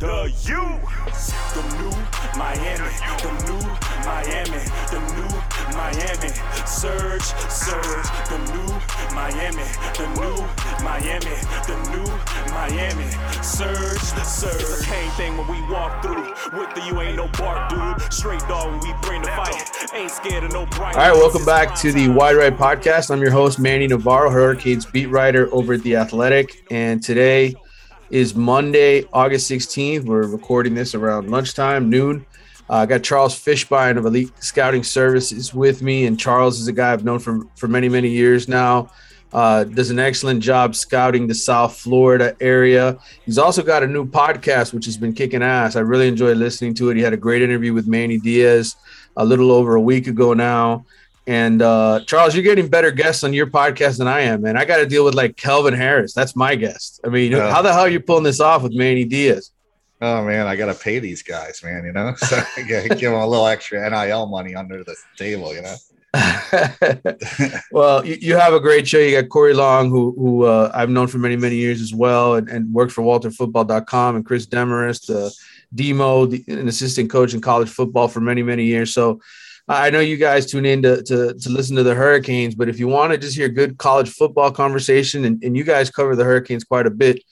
The U, the new Miami, the new Miami, the new Miami, surge, surge, the new Miami, the new Miami, the new Miami, surge, surge. It's the same thing when we walk through. With the U ain't no bark, dude. Straight dog when we bring the fight. Ain't scared of no bright. All right, welcome back to the Wide Right Podcast. I'm your host, Manny Navarro, Hurricanes beat writer over at The Athletic. And today is Monday, August 16th. We're recording this around lunchtime, noon. Uh, I got Charles Fishbein of Elite Scouting Services with me. And Charles is a guy I've known for, for many, many years now. Uh, does an excellent job scouting the South Florida area. He's also got a new podcast, which has been kicking ass. I really enjoyed listening to it. He had a great interview with Manny Diaz a little over a week ago now. And uh, Charles, you're getting better guests on your podcast than I am, man. I got to deal with like Kelvin Harris. That's my guest. I mean, Yeah. how the hell are you pulling this off with Manny Diaz? Oh man, I gotta pay these guys, man. You know, so I gotta give them a little extra NIL money under the table. You know, well, you, you have a great show. You got Corey Long, who who uh, I've known for many many years as well, and, and worked for WalterFootball.com, and Chris Demarest, uh, Demo, the, an assistant coach in college football for many many years. So. I know you guys tune in to, to, to listen to the Hurricanes, but if you want to just hear good college football conversation, and, and you guys cover the Hurricanes quite a bit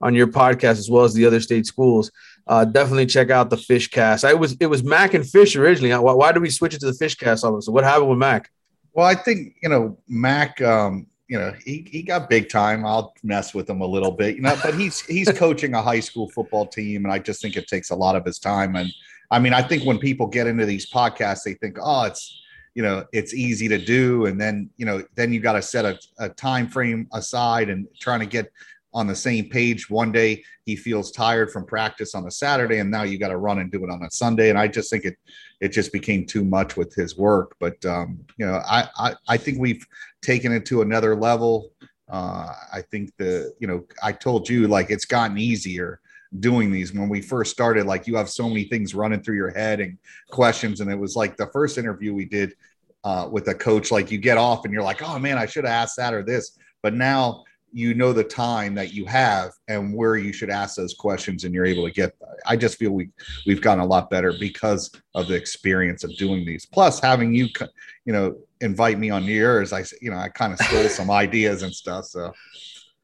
on your podcast as well as the other state schools, uh, definitely check out the Fish Cast. I was it was Mac and Fish originally. Why, why did we switch it to the Fish Cast all of a sudden? What happened with Mac? well, I think you know Mac. Um, you know, he, he got big time. I'll mess with him a little bit, you know, but he's he's coaching a high school football team, and I just think it takes a lot of his time. And I mean, I think when people get into these podcasts, they think, oh, it's you know, it's easy to do, and then you know, then you got to set a, a time frame aside and trying to get on the same page. One day he feels tired from practice on a Saturday, and now you got to run and do it on a Sunday. And I just think it it just became too much with his work. But um, you know, I, I I think we've taken it to another level. Uh, I think the you know I told you like it's gotten easier doing these when we first started like you have so many things running through your head and questions and it was like the first interview we did uh, with a coach like you get off and you're like oh man i should have asked that or this but now you know the time that you have and where you should ask those questions and you're able to get i just feel we we've gotten a lot better because of the experience of doing these. Plus having you you know invite me on yours i s- you know i kind of stole some ideas and stuff so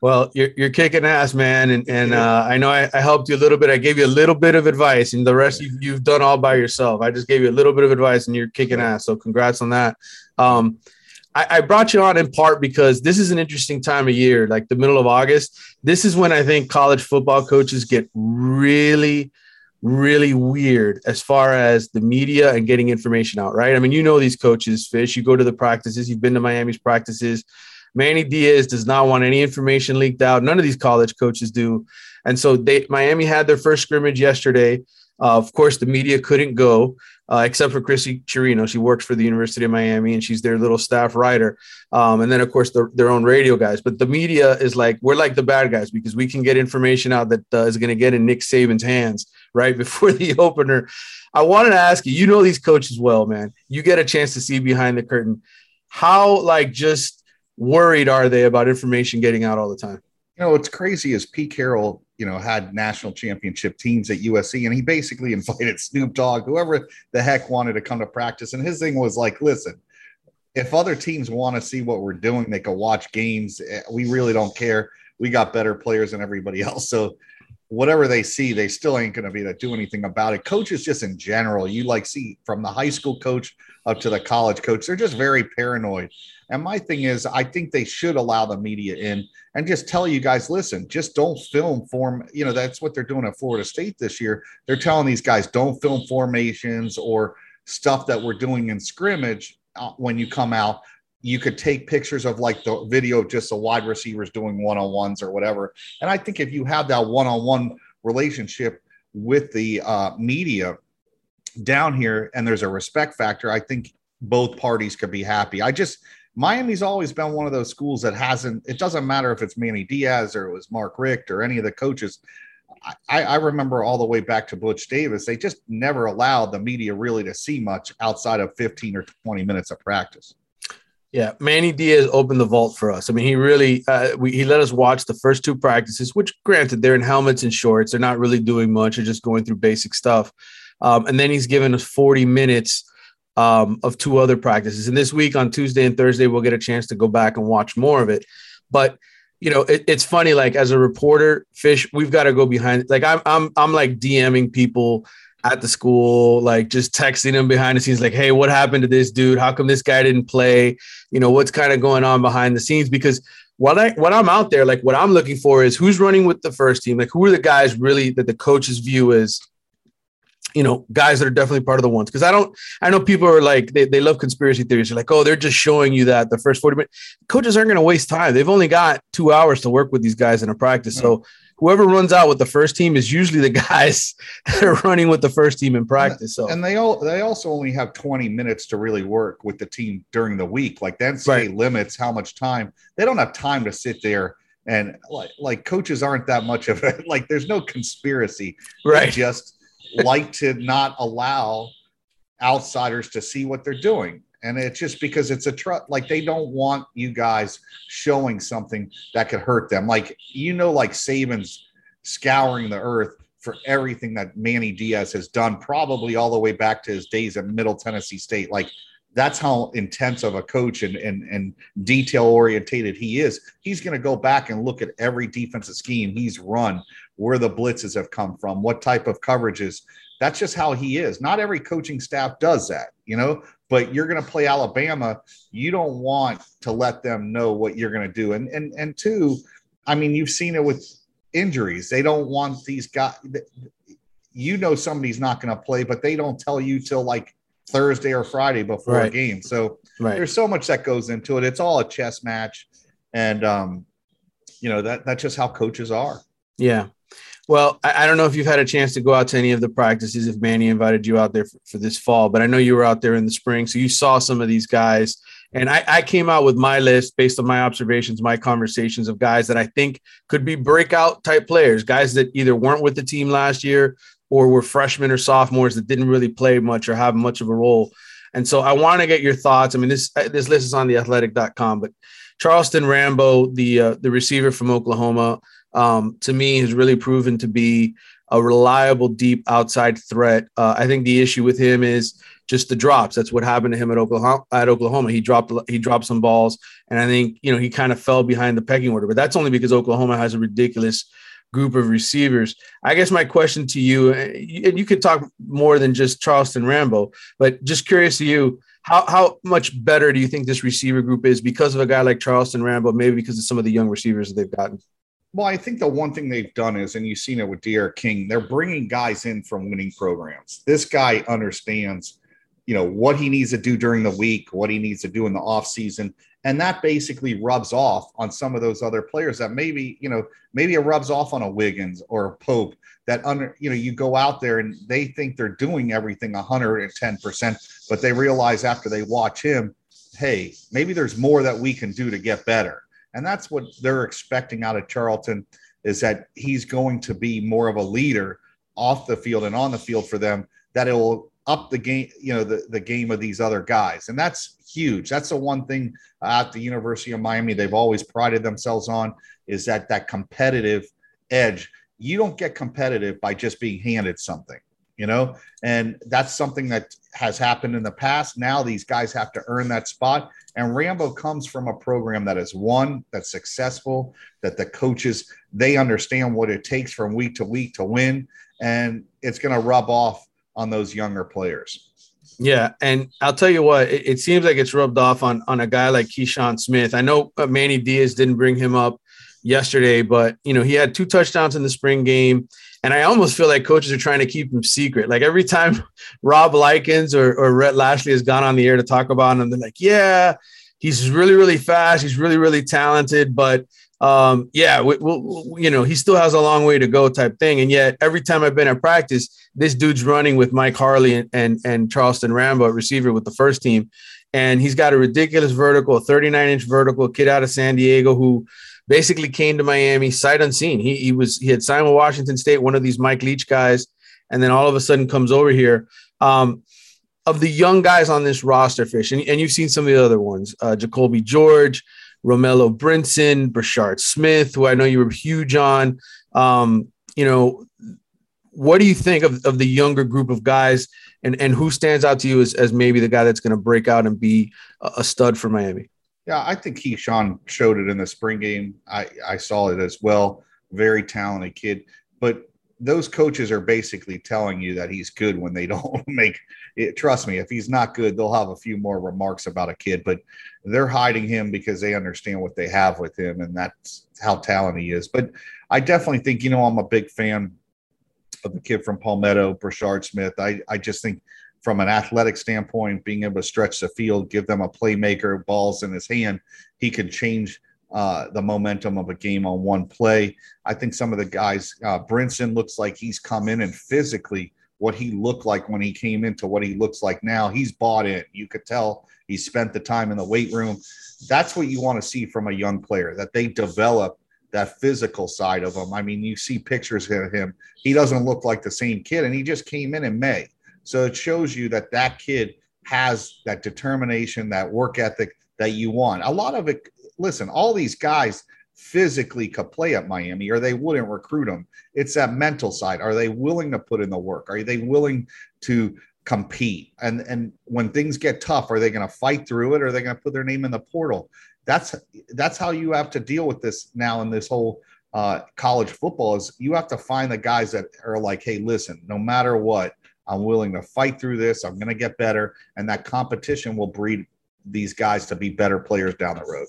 Well, you're, you're kicking ass, man, and and uh, I know I, I helped you a little bit. I gave you a little bit of advice, and the rest you've, you've done all by yourself. I just gave you a little bit of advice, and you're kicking ass. So congrats on that. Um, I, I brought you on in part because this is an interesting time of year, like the middle of August. This is when I think college football coaches get really, really weird as far as the media and getting information out. Right? I mean, you know these coaches, Fish. You go to the practices. You've been to Miami's practices. Manny Diaz does not want any information leaked out. None of these college coaches do. And so they Miami had their first scrimmage yesterday. Uh, of course, the media couldn't go uh, except for Christy Chirino. She works for the University of Miami and she's their little staff writer. Um, and then, of course, the, their own radio guys. But the media is like, we're like the bad guys because we can get information out that uh, is going to get in Nick Saban's hands right before the opener. I wanted to ask you, you know these coaches well, man. You get a chance to see behind the curtain. How, like, just worried are they about information getting out all the time? you know what's crazy is Pete Carroll, you know, had national championship teams at USC, and he basically invited Snoop Dogg, whoever the heck wanted to come to practice. And his thing was like, listen, if other teams want to see what we're doing, they can watch games. Eh, We really don't care. We got better players than everybody else. So whatever they see, they still ain't going to be able to do anything about it. Coaches, just in general, you like see from the high school coach up to the college coach, they're just very paranoid. And my thing is, I think they should allow the media in and just tell you guys, listen, just don't film form. You know, that's what they're doing at Florida State this year. They're telling these guys, don't film formations or stuff that we're doing in scrimmage uh, when you come out. you could take pictures of like the video of just the wide receivers doing one on ones or whatever. And I think if you have that one on one relationship with the uh, media down here and there's a respect factor, I think both parties could be happy. I just, Miami's always been one of those schools that hasn't, it doesn't matter if it's Manny Diaz or it was Mark Richt or any of the coaches. I, I, remember all the way back to Butch Davis, they just never allowed the media really to see much outside of 15 or 20 minutes of practice. Yeah, Manny Diaz opened the vault for us. I mean, he really uh, we, he let us watch the first two practices, which granted they're in helmets and shorts, they're not really doing much, they're just going through basic stuff. Um, and then he's given us 40 minutes um, of two other practices. And this week on Tuesday and Thursday, we'll get a chance to go back and watch more of it. But you know, it, it's funny. Like as a reporter, Fish, we've got to go behind. Like I'm, I'm, I'm like DMing people at the school, like just texting them behind the scenes, like, hey, what happened to this dude? How come this guy didn't play? You know, what's kind of going on behind the scenes? Because what I what I'm out there, like what I'm looking for is who's running with the first team, like who are the guys really that the coaches view as you know, guys that are definitely part of the ones. Because I don't, I know people are like, they, they love conspiracy theories. They're like, oh, they're just showing you that the first 40 minutes. Coaches aren't going to waste time. They've only got two hours to work with these guys in a practice. So whoever runs out with the first team is usually the guys that are running with the first team in practice. So and they all they also only have 20 minutes to really work with the team during the week. Like that right. limits how much time they don't have time to sit there and like like coaches aren't that much of it. Like there's no conspiracy. Right. They just like to not allow outsiders to see what they're doing. And it's just because it's a trust like they don't want you guys showing something that could hurt them. Like you know like saban's scouring the earth for everything that manny diaz has done probably all the way back to his days at middle tennessee state. Like that's how intense of a coach and, and, and detail orientated he is. He's going to go back and look at every defensive scheme he's run, where the blitzes have come from, what type of coverages. That's just how he is. Not every coaching staff does that, you know, but you're going to play Alabama. You don't want to let them know what you're going to do. And, and, and two, I mean, you've seen it with injuries. They don't want these guys. You know, somebody's not going to play, but they don't tell you till like Thursday or Friday before right. a game. So right. there's so much that goes into it. It's all a chess match, and um, you know that that's just how coaches are. Yeah. Well, I, I, don't know if you've had a chance to go out to any of the practices if Manny invited you out there for, for, this fall, but I know you were out there in the spring, so you saw some of these guys. And I, I came out with my list based on my observations, my conversations of guys that I think could be breakout type players, guys that either weren't with the team last year or were freshmen or sophomores that didn't really play much or have much of a role. And so I want to get your thoughts. I mean, this this list is on the athletic.com, but Charleston Rambo, the uh, the receiver from Oklahoma, um, to me has really proven to be a reliable deep outside threat. Uh, I think the issue with him is just the drops. That's what happened to him at Oklahoma. At Oklahoma, he dropped he dropped some balls, and I think you know he kind of fell behind the pecking order. But that's only because Oklahoma has a ridiculous group of receivers. I guess my question to you, and you could talk more than just Charleston Rambo, but just curious to you, how, how much better do you think this receiver group is because of a guy like Charleston Rambo, maybe because of some of the young receivers that they've gotten? Well, I think the one thing they've done is, and you've seen it with D'Eriq King, they're bringing guys in from winning programs. This guy understands, you know, what he needs to do during the week, what he needs to do in the off season, and that basically rubs off on some of those other players that maybe you know maybe it rubs off on a Wiggins or a Pope that under you know you go out there and they think they're doing everything 110% but they realize after they watch him hey maybe there's more that we can do to get better and that's what they're expecting out of Charlton is that he's going to be more of a leader off the field and on the field for them that it will up the game, you know, the, the game of these other guys. And that's huge. That's the one thing at the University of Miami they've always prided themselves on is that that competitive edge. You don't get competitive by just being handed something, you know, and that's something that has happened in the past. Now these guys have to earn that spot. And Rambo comes from a program that is one that's successful, that the coaches they understand what it takes from week to week to win, and it's going to rub off on those younger players. Yeah, and I'll tell you what, it, it, seems like it's rubbed off on on a guy like Keyshawn Smith. I know uh, Manny Diaz didn't bring him up yesterday, but you know he had two touchdowns in the spring game, and I almost feel like coaches are trying to keep him secret. Like every time Rob Likens or or Rhett Lashlee has gone on the air to talk about him, they're like, "Yeah, he's really really fast. He's really really talented, but um, yeah, we, we, you know, he still has a long way to go, type thing. And yet, every time I've been at practice, this dude's running with Mike Harley and and, and Charleston Rambo, receiver with the first team, and he's got a ridiculous vertical, a 39 inch vertical, kid out of San Diego who basically came to Miami sight unseen. He, he was he had signed with Washington State, one of these Mike Leach guys, and then all of a sudden comes over here. Um, of the young guys on this roster, Fish, and, and you've seen some of the other ones, uh, Jacoby George, Romello Brinson, Brashard Smith, who I know you were huge on. Um, you know, what do you think of, of the younger group of guys and, and who stands out to you as, as maybe the guy that's going to break out and be a, a stud for Miami? Yeah, I think Keyshawn showed it in the spring game. I, I saw it as well. Very talented kid. But those coaches are basically telling you that he's good when they don't make it. Trust me, if he's not good, they'll have a few more remarks about a kid, but they're hiding him because they understand what they have with him, and that's how talented he is. But I definitely think, you know, I'm a big fan of the kid from Palmetto, Brashard Smith. I, I just think from an athletic standpoint, being able to stretch the field, give them a playmaker, balls in his hand, he could change uh, the momentum of a game on one play. I think some of the guys, uh, Brinson looks like he's come in and physically what he looked like when he came into what he looks like now. He's bought in. You could tell he spent the time in the weight room. That's what you want to see from a young player that they develop that physical side of him. I mean, you see pictures of him. He doesn't look like the same kid, and he just came in in May. So it shows you that that kid has that determination, that work ethic that you want. A lot of it, listen, all these guys physically could play at Miami or they wouldn't recruit them. It's that mental side. Are they willing to put in the work? Are they willing to compete? And and when things get tough, are they going to fight through it or are they going to put their name in the portal? That's that's how you have to deal with this now in this whole uh, college football is you have to find the guys that are like, hey, listen, no matter what, I'm willing to fight through this. I'm going to get better. And that competition will breed these guys to be better players down the road.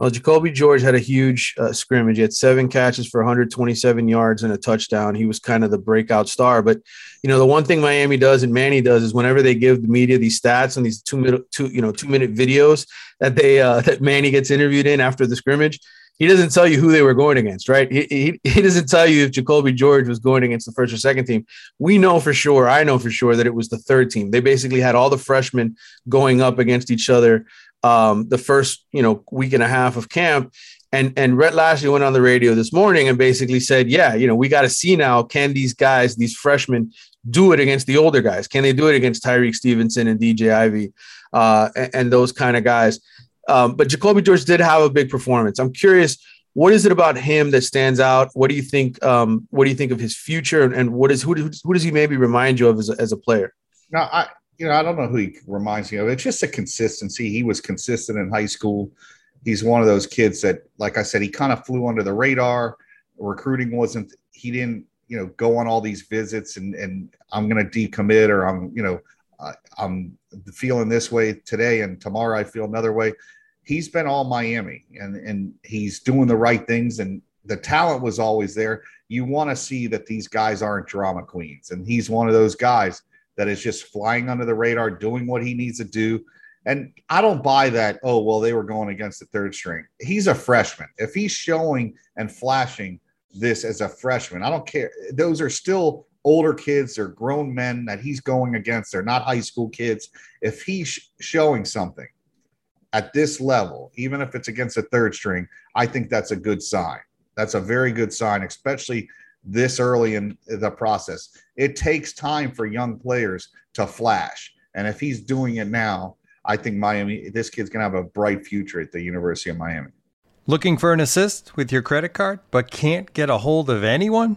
Well, Jacoby George had a huge uh, scrimmage. He had seven catches for 127 yards and a touchdown. He was kind of the breakout star. But you know, the one thing Miami does and Manny does is whenever they give the media these stats and these two minute, two you know, two minute videos that they uh, that Manny gets interviewed in after the scrimmage, he doesn't tell you who they were going against, right? He, he, he doesn't tell you if Jacoby George was going against the first or second team. We know for sure, I know for sure that it was the third team. They basically had all the freshmen going up against each other um, the first, you know, week and a half of camp. And and Rhett Lashlee went on the radio this morning and basically said, yeah, you know, we got to see now, can these guys, these freshmen, do it against the older guys? Can they do it against Tyrique Stevenson and DJ Ivey uh, and, and those kind of guys? Um, but Jacoby George did have a big performance. I'm curious, what is it about him that stands out? What do you think? Um, what do you think of his future, and, and what is who, who does he maybe remind you of as a, as a player? No, I you know I don't know who he reminds me of. It's just a consistency. He was consistent in high school. He's one of those kids that, like I said, he kind of flew under the radar. Recruiting wasn't. He didn't you know go on all these visits and and I'm going to decommit or I'm you know I'm feeling this way today and tomorrow I feel another way he's been all Miami and and he's doing the right things and the talent was always there. You want to see that these guys aren't drama queens, and he's one of those guys that is just flying under the radar, doing what he needs to do. And I don't buy that. Oh well, they were going against the third string. He's a freshman. If he's showing and flashing this as a freshman, I don't care. Those are still older kids. They're grown men that he's going against. They're not high school kids. If he's showing something at this level, even if it's against a third string, I think that's a good sign. That's a very good sign, especially this early in the process. It takes time for young players to flash. And if he's doing it now, I think Miami, this kid's going to have a bright future at the University of Miami. Looking for an assist with your credit card, but can't get a hold of anyone?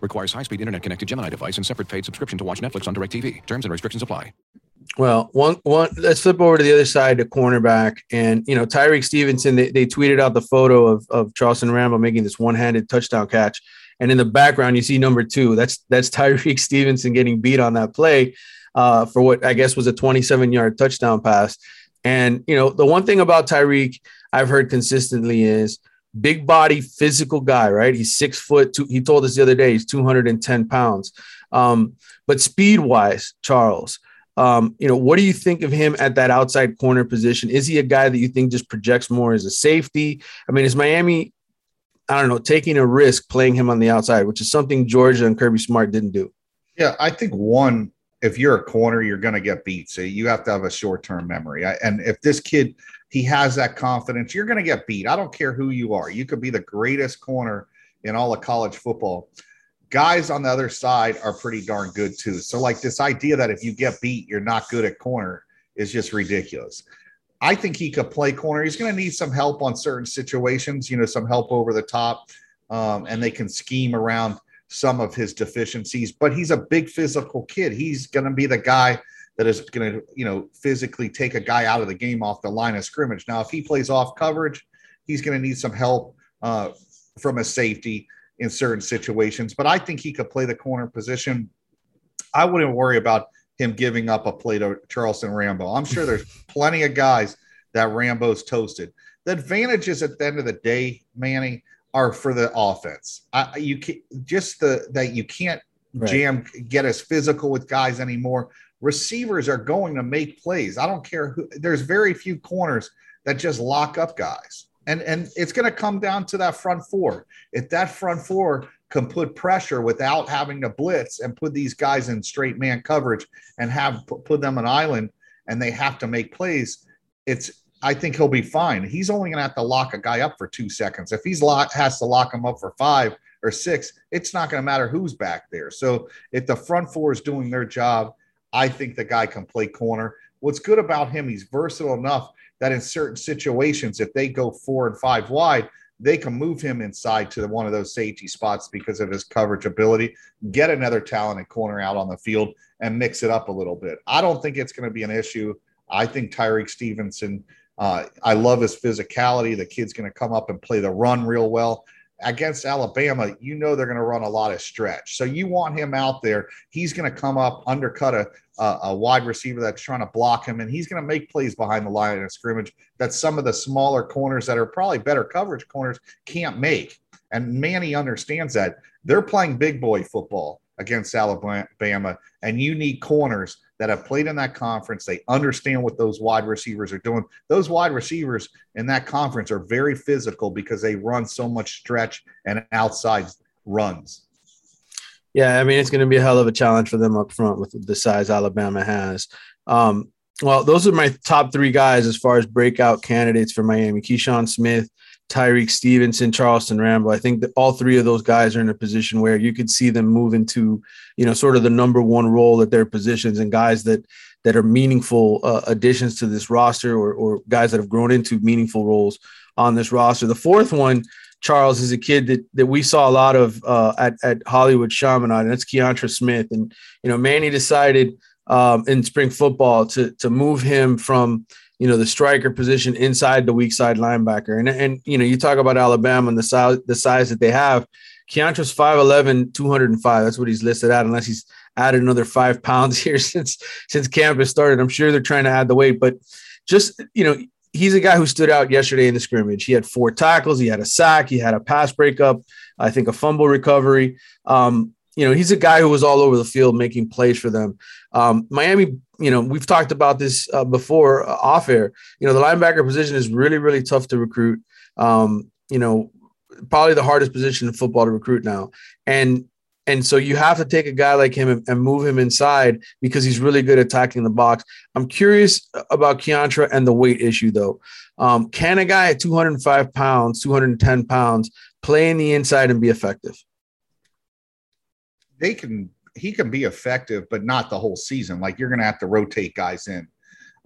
Requires high speed internet connected Gemini device and separate paid subscription to watch Netflix on DirecTV. Terms and restrictions apply. Well, one one let's flip over to the other side to cornerback. And you know, Tyrique Stevenson, they, they tweeted out the photo of, of Charleston Rambo making this one-handed touchdown catch. And in the background, you see number two. That's that's Tyrique Stevenson getting beat on that play uh, for what I guess was a 27-yard touchdown pass. And you know, the one thing about Tyrique I've heard consistently is big body, physical guy, right? He's six foot two. He told us the other day he's 210 pounds. Um, but speed wise, Charles, um, you know, what do you think of him at that outside corner position? Is he a guy that you think just projects more as a safety? I mean, is Miami, I don't know, taking a risk playing him on the outside, which is something Georgia and Kirby Smart didn't do? Yeah, I think one, if you're a corner, you're going to get beat. So you have to have a short term memory. I, and if this kid, he has that confidence, you're going to get beat. I don't care who you are. You could be the greatest corner in all of college football guys on the other side are pretty darn good too. So, like this idea that if you get beat, you're not good at corner is just ridiculous. I think he could play corner. He's going to need some help on certain situations, you know, some help over the top, um, and they can scheme around some of his deficiencies. But he's a big physical kid. He's going to be the guy that is going to, you know, physically take a guy out of the game off the line of scrimmage. Now, if he plays off coverage, he's going to need some help uh, from a safety in certain situations, but I think he could play the corner position. I wouldn't worry about him giving up a play to Charleston Rambo. I'm sure there's plenty of guys that Rambo's toasted. The advantages at the end of the day, Manny, are for the offense. I, you can just the that you can't right. jam get as physical with guys anymore. Receivers are going to make plays. I don't care who. There's very few corners that just lock up guys. And and it's going to come down to that front four. If that front four can put pressure without having to blitz and put these guys in straight man coverage and have put them an island and they have to make plays, it's I think he'll be fine. He's only going to have to lock a guy up for two seconds. If he's lock has to lock him up for five or six, it's not going to matter who's back there. So if the front four is doing their job, I think the guy can play corner. What's good about him, he's versatile enough that in certain situations, if they go four and five wide, they can move him inside to the, one of those safety spots because of his coverage ability, get another talented corner out on the field and mix it up a little bit. I don't think it's going to be an issue. I think Tyrique Stevenson, uh, I love his physicality. The kid's going to come up and play the run real well against Alabama, you know they're going to run a lot of stretch. So you want him out there. He's going to come up, undercut a, a, wide receiver that's trying to block him, and he's going to make plays behind the line of scrimmage that some of the smaller corners that are probably better coverage corners can't make. And Manny understands that. They're playing big boy football against Alabama, and you need corners that have played in that conference. They understand what those wide receivers are doing. Those wide receivers in that conference are very physical because they run so much stretch and outside runs. Yeah, I mean it's going to be a hell of a challenge for them up front with the size Alabama has. Um, well, those are my top three guys as far as breakout candidates for Miami: Keyshawn Smith, Tyrique Stevenson, Charleston Rambo. I think that all three of those guys are in a position where you could see them move into, you know, sort of the number one role at their positions and guys that that are meaningful uh, additions to this roster or, or guys that have grown into meaningful roles on this roster. The fourth one, Charles, is a kid that that we saw a lot of uh, at at Hollywood Chaminade, and that's Keontra Smith. And you know, Manny decided um, in spring football to to move him from you know, the striker position inside the weak side linebacker. And, and you know, you talk about Alabama and the size, the size that they have. Keontra's 5'11, 205. That's what he's listed at, unless he's added another five pounds here since since camp has started. I'm sure they're trying to add the weight, but just you know, he's a guy who stood out yesterday in the scrimmage. He had four tackles, he had a sack, he had a pass breakup, I think a fumble recovery. Um, you know, he's a guy who was all over the field making plays for them. Um, Miami, you know, we've talked about this uh, before uh, off air. You know, the linebacker position is really, really tough to recruit. Um, you know, probably the hardest position in football to recruit now. And And so you have to take a guy like him and, and move him inside because he's really good at attacking the box. I'm curious about Keontra and the weight issue, though. Um, can a guy at 205 pounds, 210 pounds, play in the inside and be effective? They can. He can be effective, but not the whole season. Like you're going to have to rotate guys in.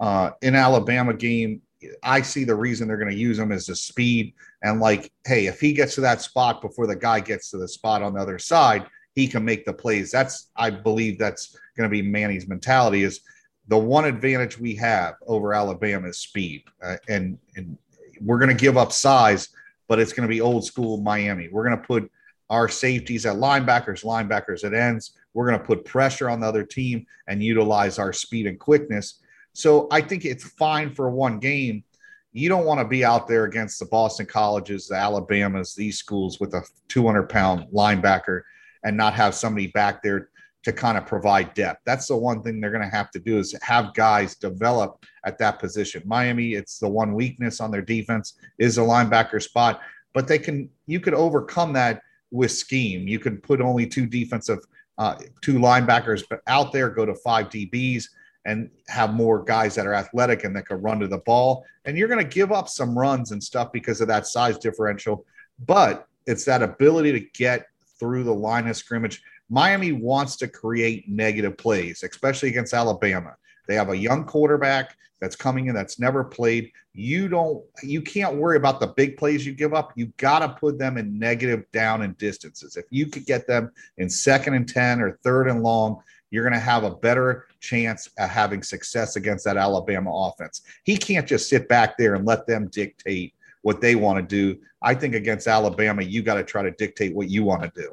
Uh, in Alabama game, I see the reason they're going to use him is the speed and like, hey, if he gets to that spot before the guy gets to the spot on the other side, he can make the plays. That's I believe that's going to be Manny's mentality. Is the one advantage we have over Alabama is speed, uh, and and we're going to give up size, but it's going to be old school Miami. We're going to put our safeties at linebackers, linebackers at ends. We're going to put pressure on the other team and utilize our speed and quickness. So I think it's fine for one game. You don't want to be out there against the Boston colleges, the Alabamas, these schools with a 200 pound linebacker and not have somebody back there to kind of provide depth. That's the one thing they're going to have to do is have guys develop at that position. Miami, it's the one weakness on their defense is a linebacker spot, but they can you could overcome that with scheme. You can put only two defensive uh, two linebackers out there, go to five DBs and have more guys that are athletic and that can run to the ball. And you're going to give up some runs and stuff because of that size differential, but it's that ability to get through the line of scrimmage. Miami wants to create negative plays, especially against Alabama. They have a young quarterback that's coming in that's never played. You don't you can't worry about the big plays you give up. You got to put them in negative down and distances. If you could get them in second and 10 or third and long, you're going to have a better chance at having success against that Alabama offense. He can't just sit back there and let them dictate what they want to do. I think against Alabama, you got to try to dictate what you want to do.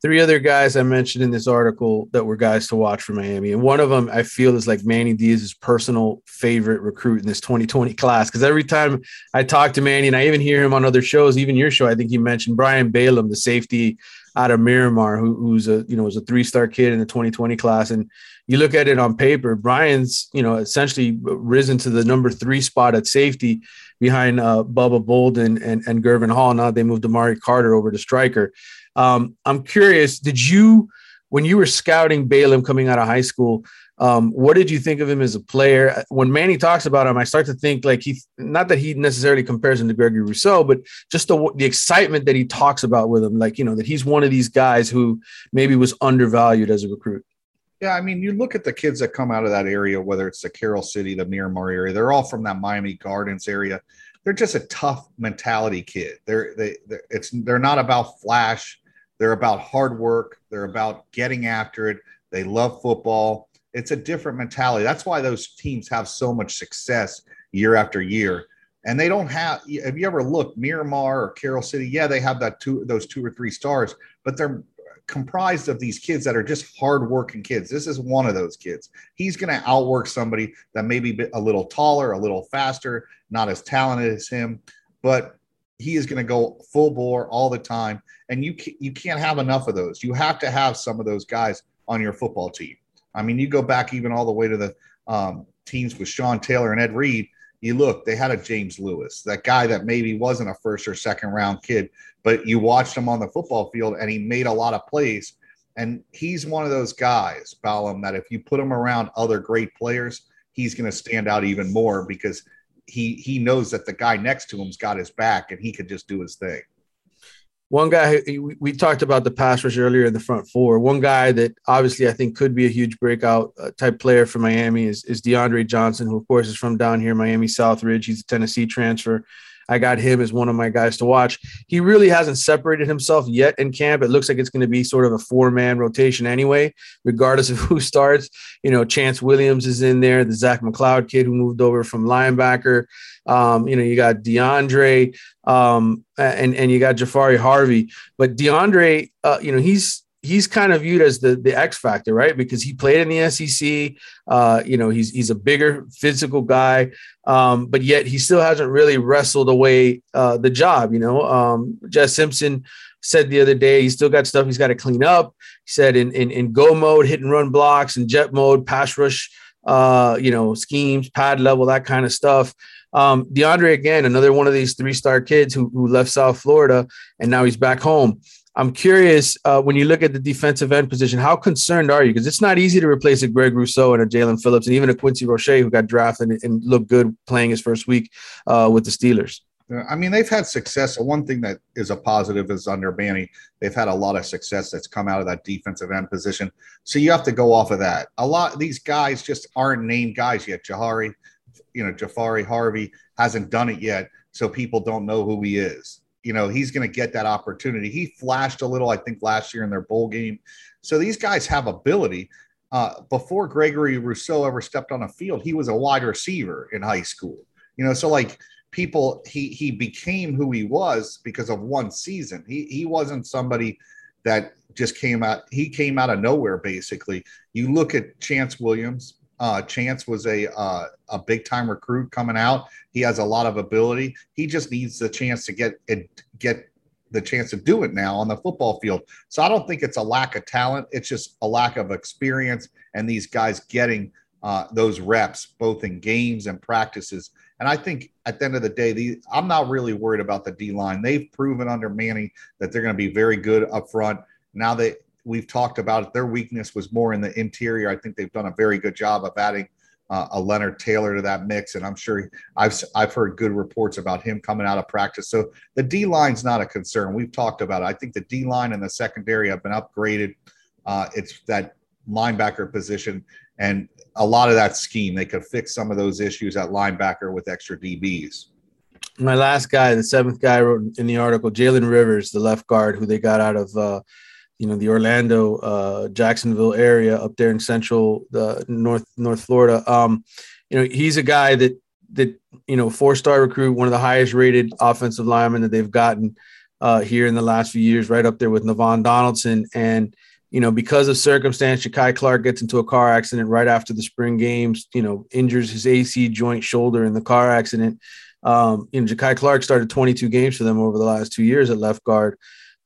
Three other guys I mentioned in this article that were guys to watch for Miami. And one of them I feel is like Manny Diaz's personal favorite recruit in this 2020 class. Because every time I talk to Manny and I even hear him on other shows, even your show, I think he mentioned Brian Balaam, the safety out of Miramar, who, who's a you know was a three star kid in the 2020 class. And you look at it on paper, Brian's you know essentially risen to the number three spot at safety behind uh, Bubba Bolden and, and Gurvan Hall. Now they moved Amari Carter over to striker. Um, I'm curious, did you, when you were scouting Balaam coming out of high school, um, what did you think of him as a player? When Manny talks about him, I start to think like he, not that he necessarily compares him to Gregory Rousseau, but just the, the excitement that he talks about with him, like, you know, that he's one of these guys who maybe was undervalued as a recruit. Yeah, I mean, you look at the kids that come out of that area, whether it's the Carol City, the Miramar area, they're all from that Miami Gardens area. They're just a tough mentality kid. They're they they're, it's they're not about flash. They're about hard work. They're about getting after it. They love football. It's a different mentality. That's why those teams have so much success year after year. And they don't have. Have you ever looked Miramar or Carol City? Yeah, they have that two those two or three stars, but they're comprised of these kids that are just hardworking kids. This is one of those kids. He's going to outwork somebody that may be a little taller, a little faster, not as talented as him, but he is going to go full bore all the time. And you you can't have enough of those. You have to have some of those guys on your football team. I mean, you go back even all the way to the um, teams with Sean Taylor and Ed Reed. You look, they had a James Lewis, that guy that maybe wasn't a first or second round kid, but you watched him on the football field and he made a lot of plays. And he's one of those guys, Balaam, that if you put him around other great players, he's going to stand out even more because he he knows that the guy next to him's got his back and he could just do his thing. One guy we talked about the pass rush earlier in the front four. One guy that obviously I think could be a huge breakout uh, type player for Miami is, is DeAndre Johnson, who of course is from down here, Miami Southridge. He's a Tennessee transfer. I got him as one of my guys to watch. He really hasn't separated himself yet in camp. It looks like it's going to be sort of a four man rotation anyway, regardless of who starts. You know, Chance Williams is in there, the Zach McCloud kid who moved over from linebacker. Um, you know, you got DeAndre um, and and you got Jahfari Harvey, but DeAndre, uh, you know, he's he's kind of viewed as the the X factor, right? Because he played in the SEC. Uh, you know, he's he's a bigger physical guy, um, but yet he still hasn't really wrestled away uh, the job. You know, um, Jess Simpson said the other day he's still got stuff he's got to clean up. He said in in, in go mode, hit and run blocks, and jet mode, pass rush. uh, you know, schemes, pad level, that kind of stuff. Um, DeAndre, again, another one of these three star kids who, who left South Florida and now he's back home. I'm curious uh, when you look at the defensive end position, how concerned are you? Because it's not easy to replace a Greg Rousseau and a Jaelan Phillips and even a Quincy Roche who got drafted and, and looked good playing his first week uh, with the Steelers. I mean, they've had success. One thing that is a positive is under Manny, they've had a lot of success that's come out of that defensive end position. So you have to go off of that. A lot of these guys just aren't named guys yet. Jahari, you know, Jahfari Harvey hasn't done it yet. So people don't know who he is. You know, he's going to get that opportunity. He flashed a little, I think, last year in their bowl game. So these guys have ability. Uh, before Gregory Rousseau ever stepped on a field, he was a wide receiver in high school. You know, so like people he he became who he was because of one season. He he wasn't somebody that just came out he came out of nowhere basically. You look at Chance Williams. Uh, Chance was a uh, a big time recruit coming out. He has a lot of ability. He just needs the chance to get it, get the chance to do it now on the football field. So I don't think it's a lack of talent. It's just a lack of experience and these guys getting uh, those reps both in games and practices. And I think at the end of the day, the, I'm not really worried about the D line. They've proven under Manny that they're going to be very good up front. Now that we've talked about it, their weakness was more in the interior. I think they've done a very good job of adding uh, a Leonard Taylor to that mix, and I'm sure I've I've heard good reports about him coming out of practice. So the D line's not a concern. We've talked about it. I think the D line and the secondary have been upgraded. Uh, it's that linebacker position and a lot of that scheme. They could fix some of those issues at linebacker with extra DBs. My last guy, the seventh guy, wrote in the article, Jalen Rivers, the left guard who they got out of, uh, you know, the Orlando, uh, Jacksonville area up there in central the North North Florida. Um, you know, he's a guy that that you know four star recruit, one of the highest rated offensive linemen that they've gotten uh, here in the last few years, right up there with Navaughn Donaldson and you know, because of circumstance, Ja'Kai Clark gets into a car accident right after the spring games, you know, injures his AC joint shoulder in the car accident. Um, you know, Ja'Kai Clark started 22 games for them over the last two years at left guard.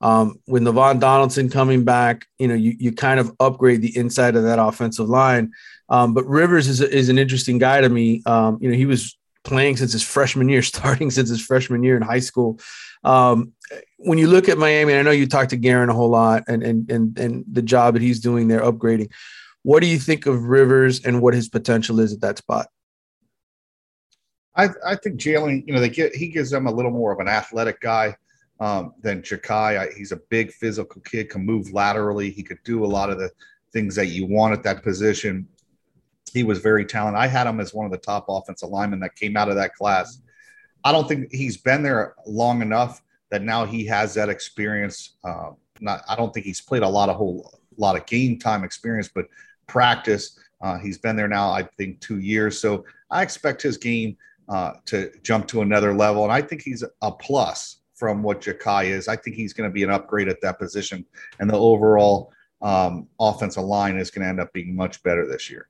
Um, with Navaughn Donaldson coming back, you know, you, you kind of upgrade the inside of that offensive line. Um, but Rivers is, is an interesting guy to me. Um, you know, he was playing since his freshman year, starting since his freshman year in high school. Um, when you look at Miami, I know you talked to Garin a whole lot and, and, and, and the job that he's doing there, upgrading. What do you think of Rivers and what his potential is at that spot? I, I think Jalen, you know, they get he gives them a little more of an athletic guy um, than Ja'Kai. He's a big physical kid, can move laterally. He could do a lot of the things that you want at that position. He was very talented. I had him as one of the top offensive linemen that came out of that class. I don't think he's been there long enough that now he has that experience. Uh, not, I don't think he's played a lot of whole lot of game time experience, but practice. Uh, he's been there now, I think, two years. So I expect his game uh, to jump to another level, and I think he's a plus from what Ja'Kai is. I think he's going to be an upgrade at that position, and the overall um, offensive line is going to end up being much better this year.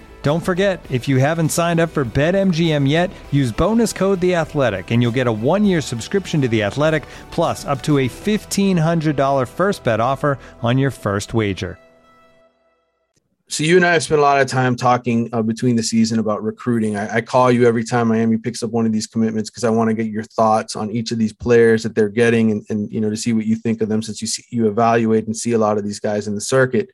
Don't forget, if you haven't signed up for BetMGM yet, use bonus code The Athletic, and you'll get a one-year subscription to The Athletic, plus up to a fifteen hundred dollar first bet offer on your first wager. So you and I have spent a lot of time talking uh, between the season about recruiting. I, I, call you every time Miami picks up one of these commitments because I want to get your thoughts on each of these players that they're getting, and, and you know to see what you think of them since you see, you evaluate and see a lot of these guys in the circuit.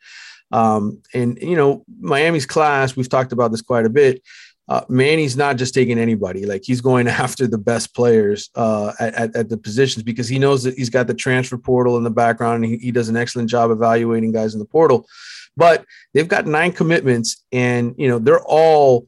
Um, and you know, Miami's class, we've talked about this quite a bit. Uh, Manny's not just taking anybody; like he's going after the best players uh, at, at, the positions because he knows that he's got the transfer portal in the background, and he, he does an excellent job evaluating guys in the portal. But they've got nine commitments, and you know they're all,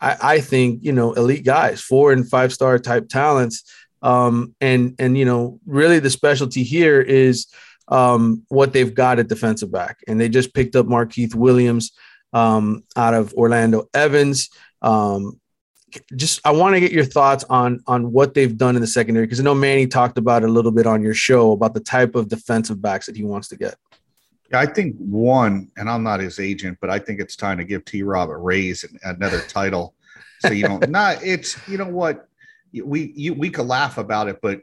I, I think, you know, elite guys, four and five star type talents. Um, and and you know, really the specialty here is um, what they've got at defensive back. And they just picked up Markeith Williams um, out of Orlando Evans. Um, just I want to get your thoughts on on what they've done in the secondary because I know Manny talked about it a little bit on your show about the type of defensive backs that he wants to get. Yeah, I think one, and I'm not his agent, but I think it's time to give T. Rob a raise and another title. So you know, not it's you know what we you, we could laugh about it, but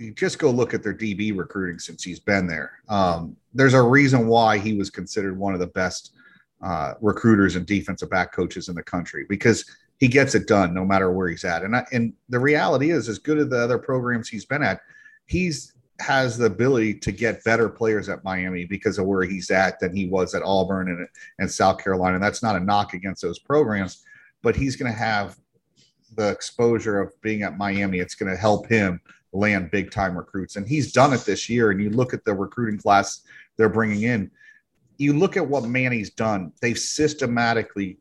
you just go look at their DB recruiting since he's been there. Um, there's a reason why he was considered one of the best uh, recruiters and defensive back coaches in the country because he gets it done no matter where he's at. And I, and the reality is, as good as the other programs he's been at, he's has the ability to get better players at Miami because of where he's at than he was at Auburn and, and South Carolina. And that's not a knock against those programs, but he's going to have the exposure of being at Miami. It's going to help him land big time recruits. And he's done it this year. And you look at the recruiting class they're bringing in, you look at what Manny's done, they've systematically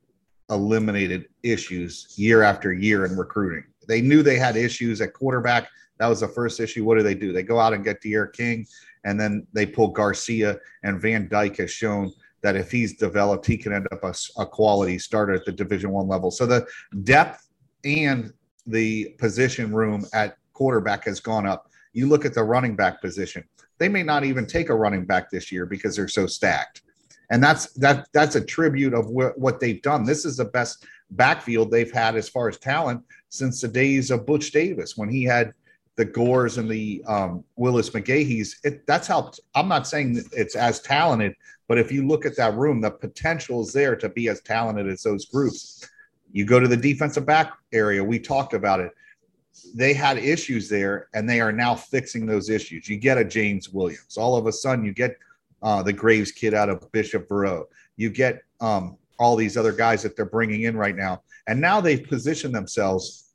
eliminated issues year after year in recruiting. They knew they had issues at quarterback. That was the first issue. What do they do? They go out and get D'Eriq King, and then they pull Garcia, and Van Dyke has shown that if he's developed, he can end up a, a quality starter at the Division One level. So the depth and the position room at quarterback has gone up. You look at the running back position; they may not even take a running back this year because they're so stacked. And that's that that's a tribute of what, what they've done. This is the best backfield they've had as far as talent since the days of Butch Davis when he had the Gores and the um, Willis McGahees. It, that's how I'm not saying it's as talented, but if you look at that room, the potential is there to be as talented as those groups. You go to the defensive back area, we talked about it they had issues there and they are now fixing those issues. You get a James Williams. All of a sudden, you get uh, the Graves kid out of Bishop Verot. You get um, all these other guys that they're bringing in right now. And now they've positioned themselves.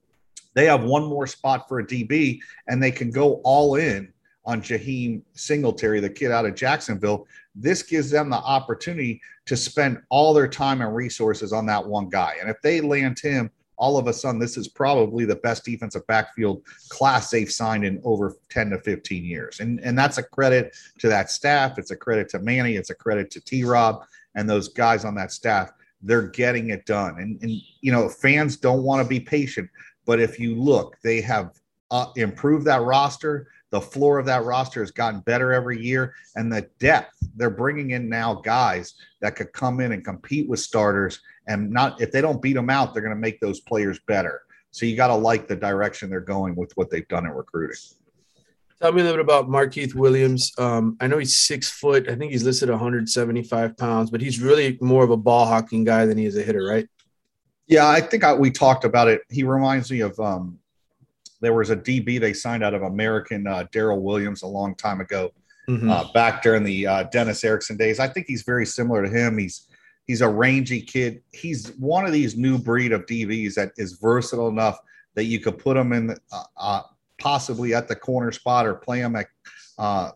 They have one more spot for a DB and they can go all in on Jaheim Singletary, the kid out of Jacksonville. This gives them the opportunity to spend all their time and resources on that one guy. And if they land him all of a sudden this is probably the best defensive backfield class they've signed in over 10 to 15 years. And, and that's a credit to that staff. It's a credit to Manny. It's a credit to T Rob and those guys on that staff. They're getting it done. And, and you know, fans don't want to be patient. But if you look, they have uh, improved that roster. The floor of that roster has gotten better every year. And the depth, they're bringing in now guys that could come in and compete with starters and not if they don't beat them out, they're going to make those players better. So you got to like the direction they're going with what they've done in recruiting. Tell me a little bit about Markeith Williams. Um, I know he's six foot. I think he's listed 175 pounds, but he's really more of a ball hawking guy than he is a hitter, right? Yeah, I think I, we talked about it. He reminds me of um, there was a DB they signed out of American, uh, Daryl Williams, a long time ago, mm-hmm. uh, back during the uh, Dennis Erickson days. I think he's very similar to him. He's He's a rangy kid. He's one of these new breed of DBs that is versatile enough that you could put him in uh, uh, possibly at the corner spot or play him at uh,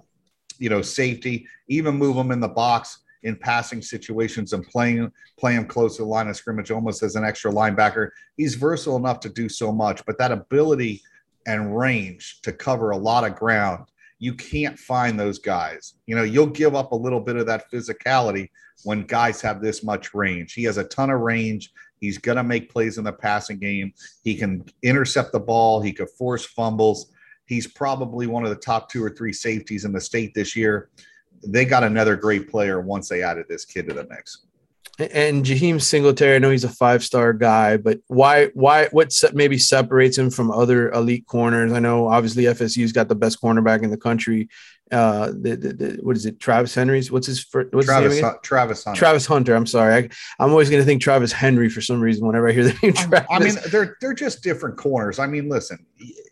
you know safety, even move him in the box in passing situations and playing play him close to the line of scrimmage almost as an extra linebacker. He's versatile enough to do so much, but that ability and range to cover a lot of ground. You can't find those guys. You know, you'll give up a little bit of that physicality when guys have this much range. He has a ton of range. He's going to make plays in the passing game. He can intercept the ball. He could force fumbles. He's probably one of the top two or three safeties in the state this year. They got another great player once they added this kid to the mix. And Jaheim Singletary, I know he's a five star guy, but why? Why? What maybe separates him from other elite corners? I know obviously FSU's got the best cornerback in the country. Uh, the, the, the what is it? Travis Henry's. What's his? What's Travis his name Hun- Travis Hunter. Travis Hunter. I'm sorry. I, am always going to think Travis Henry for some reason whenever I hear the name Travis. I mean, they're they're just different corners. I mean, listen,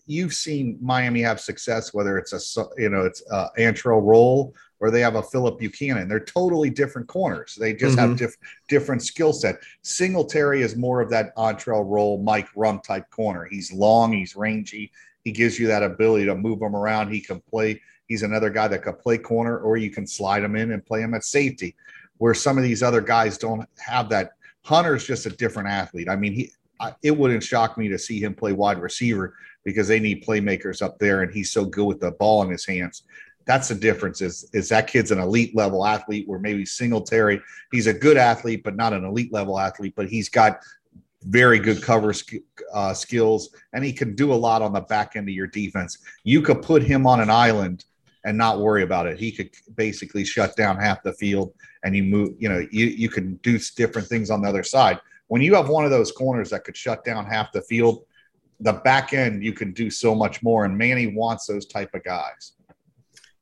you've seen Miami have success, whether it's a you know it's a Antrel Rolle or they have a Phillip Buchanan. They're totally different corners. They just Mhm. have diff- different skill set. Singletary is more of that Antrel Rolle, Mike Rumph type corner. He's long, he's rangy. He gives you that ability to move him around. He can play. He's another guy that could play corner, or you can slide him in and play him at safety. Where some of these other guys don't have that. Hunter's just a different athlete. I mean, he. I, it wouldn't shock me to see him play wide receiver because they need playmakers up there, and he's so good with the ball in his hands that's the difference is is that kid's an elite level athlete. Where maybe singletary he's a good athlete but not an elite level athlete but he's got very good cover uh, skills and he can do a lot on the back end of your defense. You could put him on an island and not worry about it. He could basically shut down half the field and you move you know you, you can do different things on the other side. When you have one of those corners that could shut down half the field the back end you can do so much more and manny wants those type of guys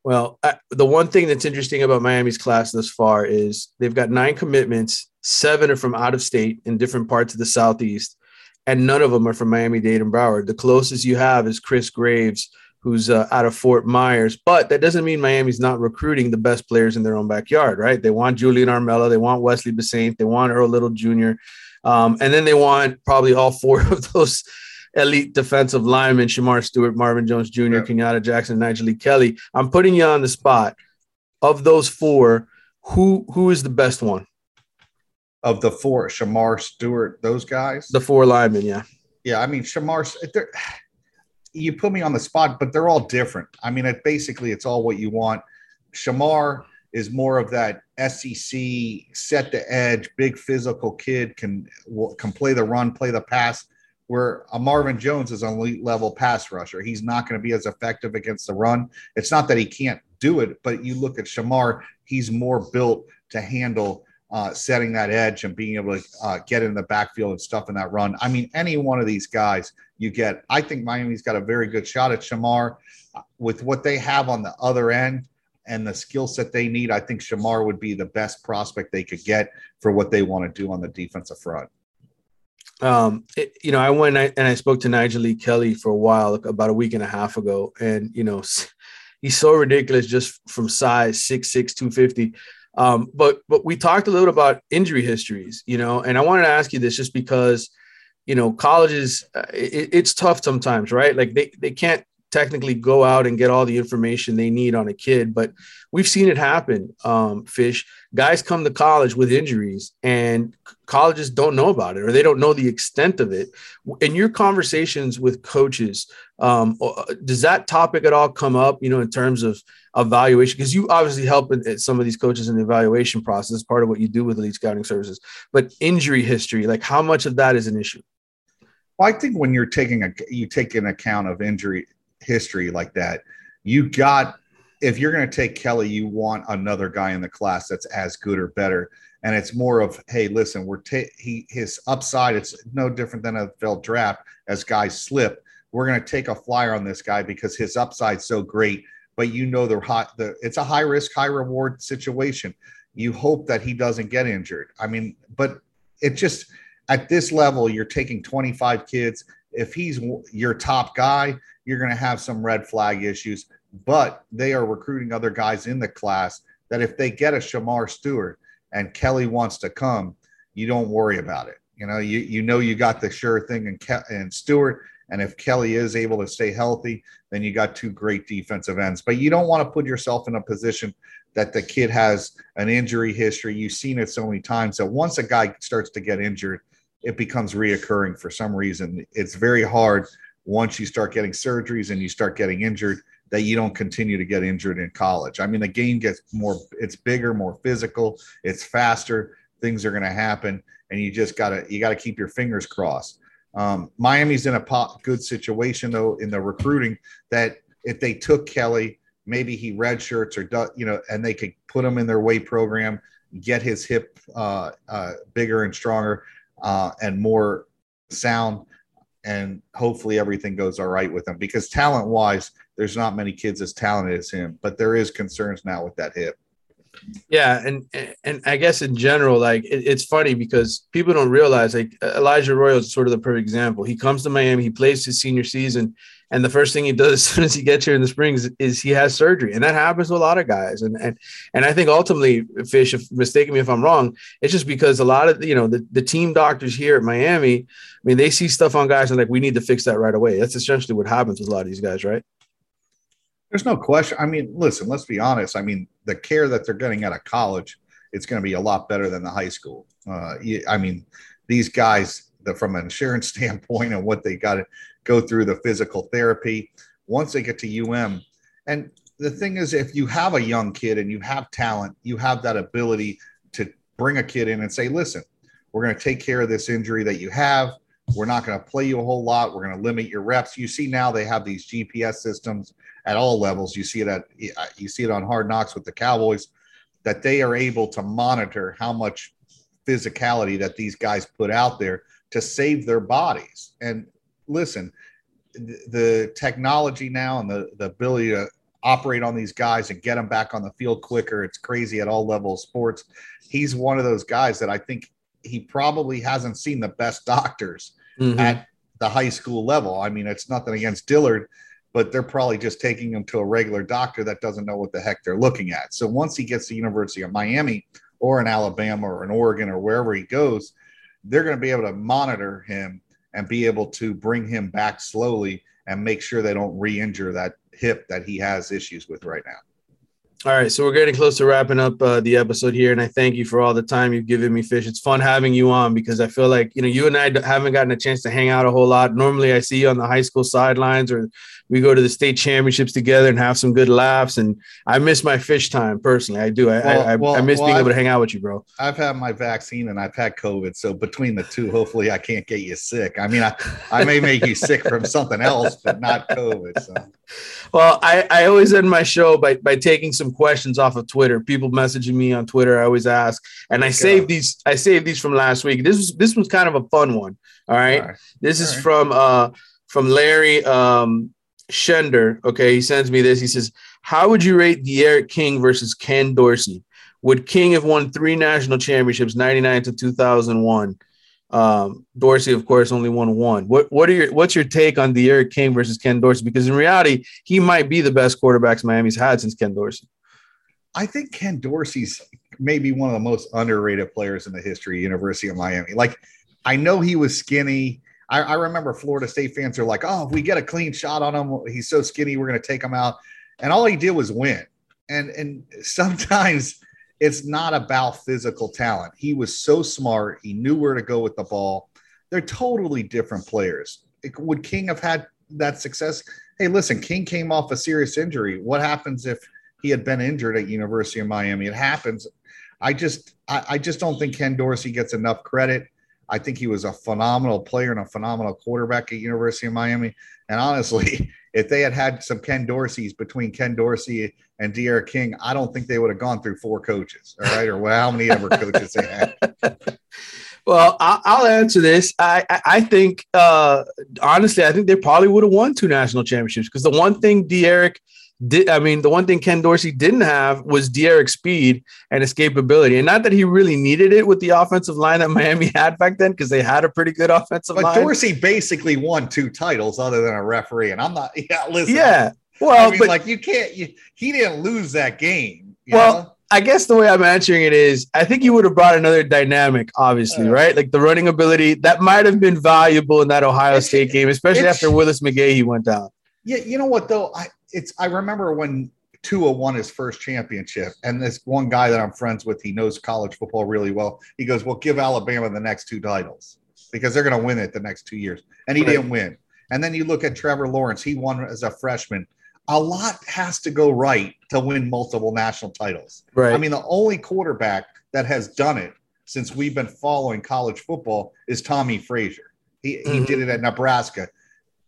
Well, I, the one thing that's interesting about Miami's class thus far is they've got nine commitments. Seven are from out of state in different parts of the Southeast, and none of them are from Miami Dade and Broward. The closest you have is Chris Graves, who's uh, out of Fort Myers. But that doesn't mean Miami's not recruiting the best players in their own backyard, right? They want Julian Armella, they want Wesley Bissainthe, they want Earl Little Jr., um, and then they want probably all four of those elite defensive linemen, Shemar Stewart, Marvin Jones Jr., Yeah. Kenyatta Jackson, Nyjalik Kelly. I'm putting you on the spot. Of those four, who who is the best one? of the four, Shemar Stewart, those guys. The four linemen, yeah. yeah, I mean Shemar. You put me on the spot, but they're all different. I mean, it basically it's all what you want. Shemar is more of that SEC set the edge, big physical kid can can play the run, play the pass. Where a Marvin Jones is an elite level pass rusher, he's not going to be as effective against the run. It's not that he can't do it, but you look at Shemar, he's more built to handle uh, setting that edge and being able to uh, get in the backfield and stuff in that run. I mean, any one of these guys you get, I think Miami's got a very good shot at Shemar with what they have on the other end and the skill set they need. I think Shemar would be the best prospect they could get for what they want to do on the defensive front. Um, it- you know, I went I- and I spoke to Nyjalik Kelly for a while, like about a week and a half ago, and you know, he's so ridiculous just from size, 6'6", 250. Um, but but we talked a little about injury histories, you know, and I wanted to ask you this just because, you know, colleges, uh, it, it's tough sometimes, right? Like they they can't technically go out and get all the information they need on a kid, but we've seen it happen. Um, Fish guys come to college with injuries and colleges don't know about it or they don't know the extent of it. In your conversations with coaches, um, uh, does that topic at all come up, you know, in terms of evaluation? Because you obviously help in, some of these coaches in the evaluation process, part of what you do with elite scouting services, but injury history, like how much of that is an issue? Well, I think when you're taking a you take an account of injury history like that, you got if you're going to take Kelly, you want another guy in the class that's as good or better. And it's more of, hey, listen, we're ta- he his upside. It's no different than a felt draft as guys slip. We're going to take a flyer on this guy because his upside's so great. But you know they're hot. The it's a high risk, high reward situation. You hope that he doesn't get injured. I mean, but it just at this level, you're taking 25 kids. If he's your top guy, you're going to have some red flag issues. But they are recruiting other guys in the class that if they get a Shemar Stewart and Kelly wants to come, you don't worry about it. You know, you you know you got the sure thing and and Stewart. And if Kelly is able to stay healthy, then you got two great defensive ends. But you don't want to put yourself in a position that the kid has an injury history. You've seen it so many times that once a guy starts to get injured, it becomes reoccurring for some reason. It's very hard once you start getting surgeries and you start getting injured, that you don't continue to get injured in college. I mean, the game gets more, it's bigger, more physical, it's faster. Things are going to happen, and you just gotta you gotta keep your fingers crossed. Um, Miami's in a good situation though in the recruiting that if they took Kelly, maybe he red shirts or you know, and they could put him in their weight program, get his hip uh, uh, bigger and stronger uh, and more sound, and hopefully everything goes all right with him because talent wise, there's not many kids as talented as him, but there is concerns now with that hip. Yeah, and and I guess in general, like it, it's funny because people don't realize like Elijah Royal is sort of the perfect example. He comes to Miami, he plays his senior season, and the first thing he does as soon as he gets here in the spring is, is he has surgery, and that happens to a lot of guys. And and and I think ultimately, Fish, if mistaken me if I'm wrong, it's just because a lot of you know the, the team doctors here at Miami, I mean, they see stuff on guys and like we need to fix that right away. That's essentially what happens with a lot of these guys, right? There's no question. I mean, listen, let's be honest. I mean, the care that they're getting out of college, it's going to be a lot better than the high school. Uh, I mean, these guys, the, from an insurance standpoint and what they got to go through the physical therapy, once they get to UM, and the thing is, if you have a young kid and you have talent, you have that ability to bring a kid in and say, listen, we're going to take care of this injury that you have. We're not going to play you a whole lot. We're going to limit your reps. You see now they have these GPS systems at all levels. You see it at you see it on Hard Knocks with the Cowboys that they are able to monitor how much physicality that these guys put out there to save their bodies. And listen, the technology now and the, the ability to operate on these guys and get them back on the field quicker. It's crazy at all levels of sports. He's one of those guys that I think he probably hasn't seen the best doctors mm-hmm. at the high school level. I mean, it's nothing against Dillard, but they're probably just taking him to a regular doctor that doesn't know what the heck they're looking at. So once he gets to University of Miami or in Alabama or in Oregon or wherever he goes, they're going to be able to monitor him and be able to bring him back slowly and make sure they don't re-injure that hip that he has issues with right now. All right, so we're getting close to wrapping up uh, the episode here, and I thank you for all the time you've given me, Fish. It's fun having you on because I feel like you know you and I haven't gotten a chance to hang out a whole lot. Normally, I see you on the high school sidelines or we go to the state championships together and have some good laughs. And I miss my fish time personally. I do. I well, I, well, I, miss well, being I've, able to hang out with you, bro. I've had my vaccine and I've had COVID. So between the two, hopefully I can't get you sick. I mean, I, I may make you sick from something else, but not COVID. So. Well, I, I always end my show by, by taking some questions off of Twitter. People messaging me on Twitter. I always ask, and I save these. I saved these from last week. This was this was kind of a fun one. All right. All right. This all is right. from uh from Larry um Shender, okay, he sends me this. He says, How would you rate D'Eriq King versus Ken Dorsey? Would King have won three national championships, 99 to 2001? Um, Dorsey, of course, only won one. What what are your what's your take on D'Eriq King versus Ken Dorsey? Because in reality, he might be the best quarterbacks Miami's had since Ken Dorsey. I think Ken Dorsey's maybe one of the most underrated players in the history of University of Miami. Like, I know he was skinny I, I, remember Florida State fans are like, "Oh, if we get a clean shot on him, he's so skinny, we're going to take him out." And all he did was win. And and sometimes it's not about physical talent. He was so smart. He knew where to go with the ball. They're totally different players. Would King have had that success? Hey, listen, King came off a serious injury. What happens if he had been injured at University of Miami? It happens. I just I, I just don't think Ken Dorsey gets enough credit. I think he was a phenomenal player and a phenomenal quarterback at University of Miami. And honestly, if they had had some Ken Dorseys between Ken Dorsey and D'Eriq King, I don't think they would have gone through four coaches, all right, or how many ever coaches they had. Well, I'll answer this. I I think uh, honestly, I think they probably would have won two national championships because the one thing D'Eriq – did I mean the one thing Ken Dorsey didn't have was D'Eriq speed and escapability, and not that he really needed it with the offensive line that Miami had back then because they had a pretty good offensive but line. Dorsey basically won two titles other than a referee, and I'm not. Yeah, listen. Yeah, well, I mean, but like you can't. You, he didn't lose that game. well. Know? I guess the way I'm answering it is, I think you would have brought another dynamic, obviously, uh, right? Like the running ability that might have been valuable in that Ohio State game, especially after Willis McGahee went down. Yeah, you know what though, I it's I remember when Tua won his first championship, and this one guy that I'm friends with, he knows college football really well. He goes, "Well, give Alabama the next two titles because they're going to win it the next two years," and he right. didn't win. And then you look at Trevor Lawrence, he won as a freshman. A lot has to go right to win multiple national titles. Right. I mean, the only quarterback that has done it since we've been following college football is Tommie Frazier. He, he Mhm. did it at Nebraska.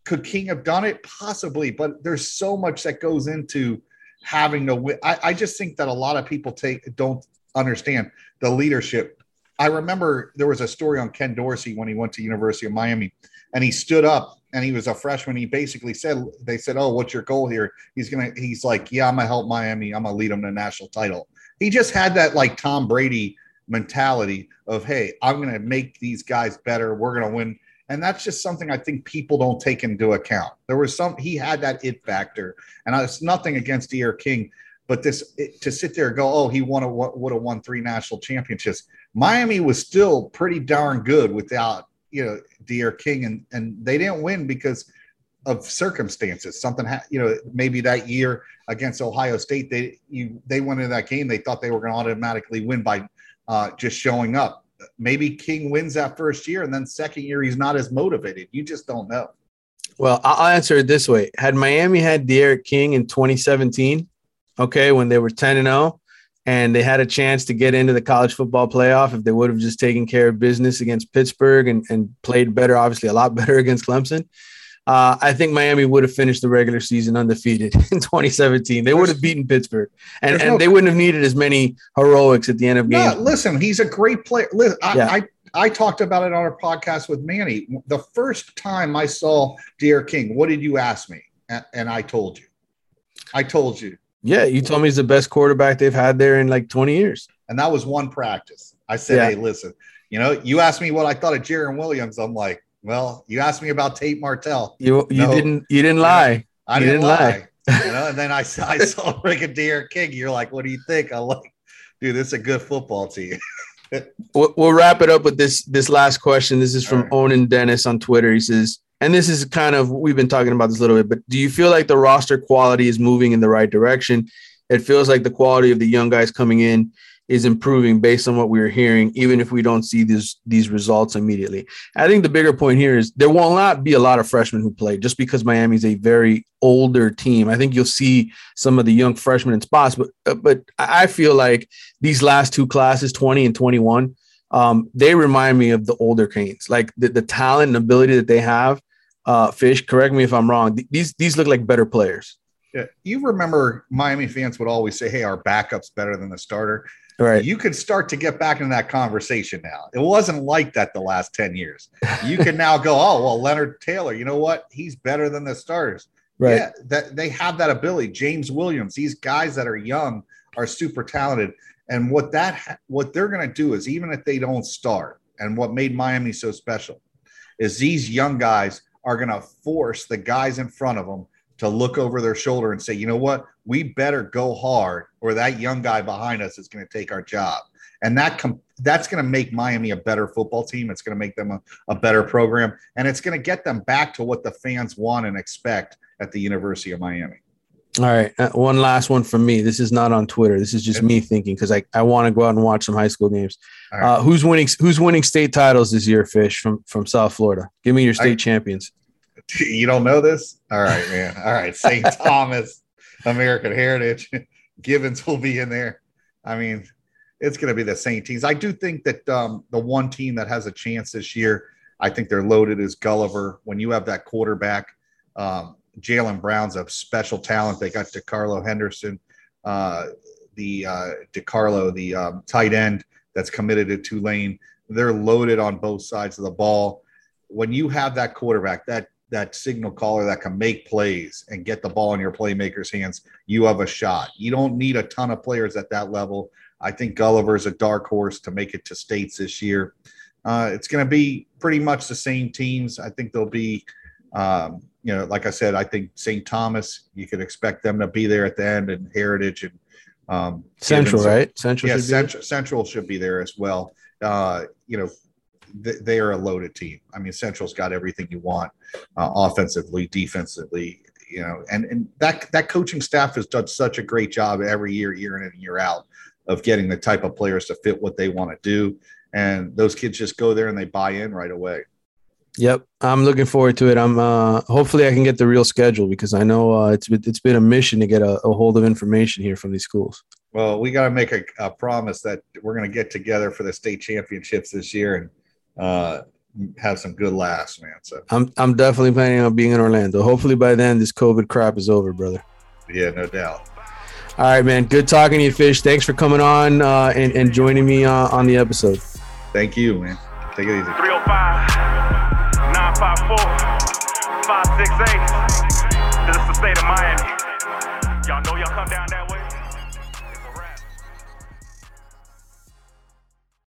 Could King have done it? Possibly, but there's so much that goes into having to win. I, I just think that a lot of people take don't understand the leadership. I remember there was a story on Ken Dorsey when he went to University of Miami, and he stood up and he was a freshman. He basically said, "They said, oh, what's your goal here?" He's gonna. He's like, "Yeah, I'm gonna help Miami. I'm gonna lead them to national title." He just had that like Tom Brady mentality of, "Hey, I'm gonna make these guys better. We're gonna win." And that's just something I think people don't take into account. There was some he had that it factor, and it's nothing against D'Eriq King, but this it, to sit there and go, oh, he won a would have won three national championships. Miami was still pretty darn good without you know D'Eriq King, and and they didn't win because of circumstances. Something ha- you know maybe that year against Ohio State, they you they went into that game. They thought they were going to automatically win by uh, just showing up. Maybe King wins that first year, and then second year he's not as motivated. You just don't know. Well, I'll answer it this way. Had Miami had D'Eriq King in 2017, okay, when they were 10 and 0, and they had a chance to get into the college football playoff, if they would have just taken care of business against Pittsburgh and, and played better, obviously a lot better against Clemson, uh, I think Miami would have finished the regular season undefeated in 2017. They would have beaten Pittsburgh, and, and no- they wouldn't have needed as many heroics at the end of No, games. listen, he's a great player. Listen, I, Yeah. I I talked about it on our podcast with Manny. The first time I saw D'Eriq King, what did you ask me? And, and I told you. I told you. Yeah, you told me he's the best quarterback they've had there in like 20 years. And that was one practice. I said, Yeah. hey, listen, you know, you asked me what I thought of Jarren Williams. I'm like, well, you asked me about Tate Martell. You you No. didn't you didn't lie. I didn't, didn't lie. lie. you know, and then I, saw- I saw Brigadier King. You're like, what do you think? I'm like, dude, this is a good football team. we'll, we'll wrap it up with this this last question. This is from right. Onan Dennis on Twitter. He says, and this is kind of we've been talking about this a little bit, but do you feel like the roster quality is moving in the right direction? It feels like the quality of the young guys coming in is improving based on what we're hearing, even if we don't see these these results immediately. I think the bigger point here is there will not be a lot of freshmen who play just because Miami's a very older team. I think you'll see some of the young freshmen in spots, but uh, but I feel like these last two classes, 20 and 21, um, they remind me of the older Canes, like the, the talent and ability that they have. Uh, Fish, correct me if I'm wrong. Th- These these look like better players. Yeah. You remember Miami fans would always say, hey, our backup's better than the starter. Right. You can start to get back into that conversation now. It wasn't like that the last 10 years. You can now go, oh, well, Leonard Taylor, you know what? He's better than the starters. Right. Yeah, that they have that ability. James Williams, these guys that are young are super talented. And what that what they're going to do is even if they don't start, and what made Miami so special is these young guys are going to force the guys in front of them to look over their shoulder and say, you know what, we better go hard, or that young guy behind us is going to take our job. And that com- that's going to make Miami a better football team. It's going to make them a, a better program, and it's going to get them back to what the fans want and expect at the University of Miami. All right. Uh, one last one from me. This is not on Twitter. This is just me thinking because I, I want to go out and watch some high school games. Right. Uh, who's winning who's winning state titles this year, Fish, from, from South Florida? Give me your state I- champions. You don't know this? All right, man. All right. St. Thomas, American Heritage, Gibbons will be in there. I mean, it's going to be the same teams. I do think that um, the one team that has a chance this year, I think they're loaded is Gulliver. When you have that quarterback, um, Jalen Brown's a special talent. They got DeCarlo Henderson, uh, the uh, DeCarlo, the um, tight end that's committed to Tulane. They're loaded on both sides of the ball. When you have that quarterback, that that signal caller that can make plays and get the ball in your playmakers' hands, you have a shot. You don't need a ton of players at that level. I think Gulliver's a dark horse to make it to states this year. Uh, it's going to be pretty much the same teams. I think there'll be, um, you know, like I said, I think St. Thomas, you could expect them to be there at the end, and Heritage and um, Central, Gibbons. right? Central. Yeah, should be there? Central, Central should be there as well. Uh, you know, they are a loaded team. I mean, Central's got everything you want, uh, offensively, defensively. You know, and and that that coaching staff has done such a great job every year, year in and year out, of getting the type of players to fit what they want to do. And those kids just go there and they buy in right away. Yep, I'm looking forward to it. I'm uh, hopefully I can get the real schedule because I know uh, it's been, it's been a mission to get a, a hold of information here from these schools. Well, we got to make a, a promise that we're going to get together for the state championships this year and uh, have some good laughs, man. So I'm I'm definitely planning on being in Orlando. Hopefully by then this COVID crap is over, brother. yeah, no doubt. All right, man. Good talking to you, Fish. Thanks for coming on uh, and, and joining me uh, on the episode. Thank you, man. Take it easy. 305 954 568. This is the state of Miami. Y'all know y'all come down that way.